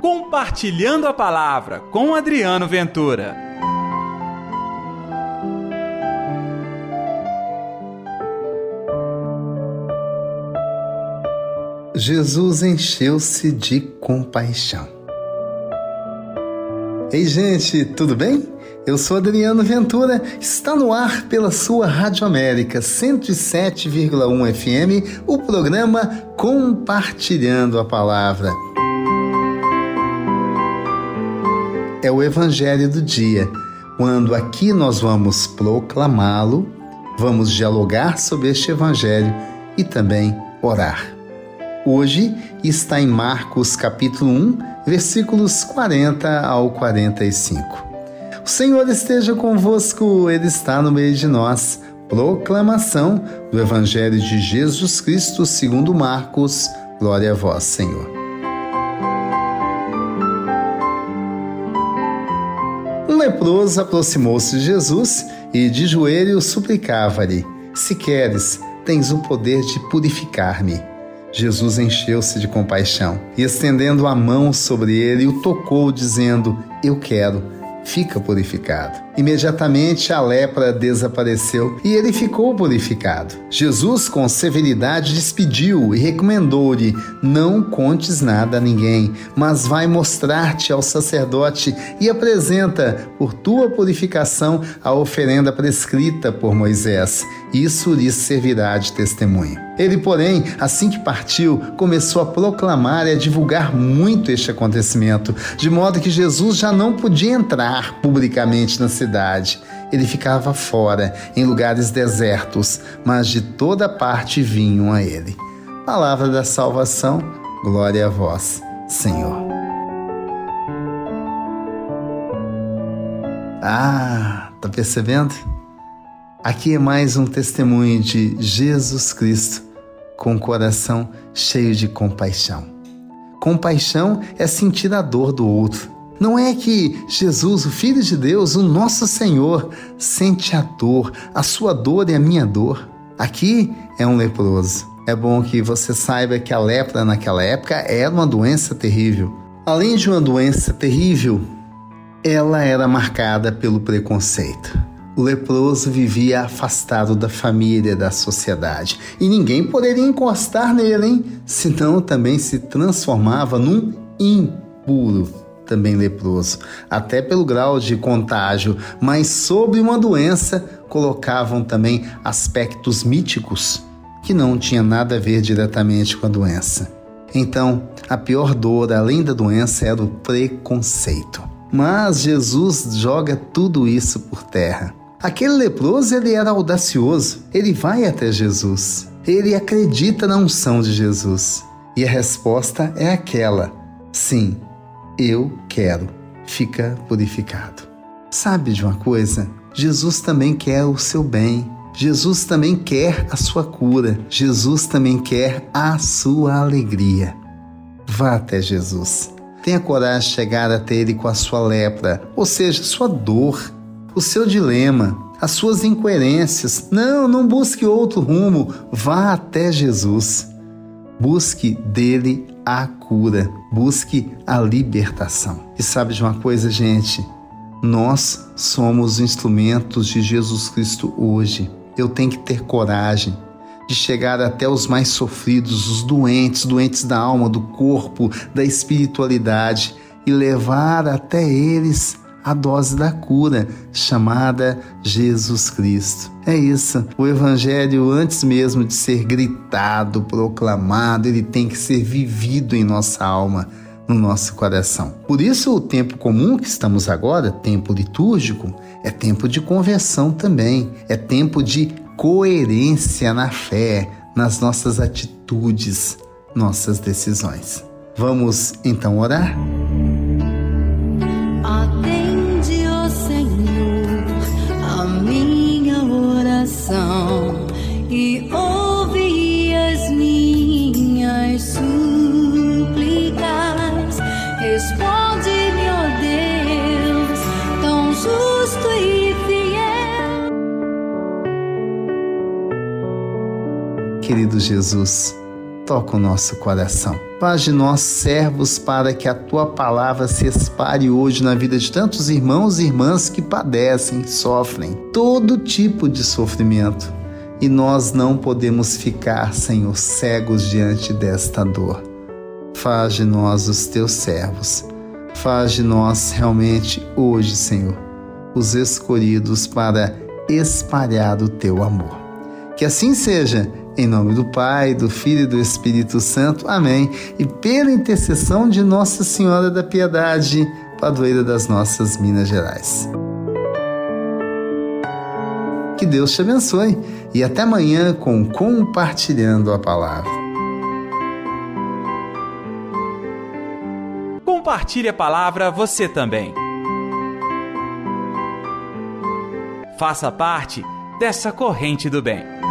Compartilhando a Palavra com Adriano Ventura. Jesus encheu-se de compaixão. Ei, gente, tudo bem? Eu sou Adriano Ventura, está no ar pela sua Rádio América 107,1 FM, o programa Compartilhando a Palavra. É o Evangelho do dia, quando aqui nós vamos proclamá-lo, vamos dialogar sobre este Evangelho e também orar. Hoje está em Marcos capítulo 1, versículos 40 ao 45. O Senhor esteja convosco, Ele está no meio de nós. Proclamação do Evangelho de Jesus Cristo segundo Marcos. Glória a vós, Senhor. Leproso aproximou-se de Jesus e de joelho suplicava-lhe: Se queres, tens o poder de purificar-me. Jesus encheu-se de compaixão e, estendendo a mão sobre ele, o tocou, dizendo: Eu quero fica purificado. Imediatamente a lepra desapareceu e ele ficou purificado. Jesus, com severidade, despediu e recomendou-lhe: Não contes nada a ninguém, mas vai mostrar-te ao sacerdote e apresenta, por tua purificação, a oferenda prescrita por Moisés. Isso lhe servirá de testemunho. Ele, porém, assim que partiu, começou a proclamar e a divulgar muito este acontecimento, de modo que Jesus já não podia entrar publicamente na cidade. Ele ficava fora, em lugares desertos, mas de toda parte vinham a ele. Palavra da salvação, glória a vós, Senhor. Ah, tá percebendo? Aqui é mais um testemunho de Jesus Cristo com o coração cheio de compaixão. Compaixão é sentir a dor do outro. Não é que Jesus, o Filho de Deus, o nosso Senhor, sente a dor, a sua dor e a minha dor. Aqui é um leproso. É bom que você saiba que a lepra naquela época era uma doença terrível. Além de uma doença terrível, ela era marcada pelo preconceito. O leproso vivia afastado da família, da sociedade, e ninguém poderia encostar nele, hein? Senão também se transformava num impuro, também leproso, até pelo grau de contágio, mas sobre uma doença colocavam também aspectos míticos que não tinha nada a ver diretamente com a doença. Então, a pior dor, além da doença, era o preconceito. Mas Jesus joga tudo isso por terra. Aquele leproso ele era audacioso. Ele vai até Jesus. Ele acredita na unção de Jesus. E a resposta é aquela: sim, eu quero. Fica purificado. Sabe de uma coisa? Jesus também quer o seu bem. Jesus também quer a sua cura. Jesus também quer a sua alegria. Vá até Jesus. Tenha coragem de chegar até Ele com a sua lepra, ou seja, sua dor, o seu dilema, as suas incoerências. Não, não busque outro rumo. Vá até Jesus. Busque dele a cura. Busque a libertação. E sabe de uma coisa, gente? Nós somos instrumentos de Jesus Cristo hoje. Eu tenho que ter coragem de chegar até os mais sofridos, os doentes, doentes da alma, do corpo, da espiritualidade e levar até eles a dose da cura, chamada Jesus Cristo. É isso. O Evangelho, antes mesmo de ser gritado, proclamado, ele tem que ser vivido em nossa alma, no nosso coração. Por isso, o tempo comum que estamos agora, tempo litúrgico, é tempo de conversão também, é tempo de coerência na fé, nas nossas atitudes, nossas decisões. Vamos então orar? Querido Jesus, toca o nosso coração. Faz de nós servos para que a tua palavra se espalhe hoje na vida de tantos irmãos e irmãs que padecem, sofrem todo tipo de sofrimento. E nós não podemos ficar, Senhor, cegos diante desta dor. Faz de nós os teus servos. Faz de nós realmente hoje, Senhor, os escolhidos para espalhar o teu amor. Que assim seja em nome do Pai, do Filho e do Espírito Santo. Amém. E pela intercessão de Nossa Senhora da Piedade, padroeira das nossas Minas Gerais. Que Deus te abençoe e até amanhã com Compartilhando a Palavra. Compartilhe a palavra você também. Faça parte dessa corrente do bem.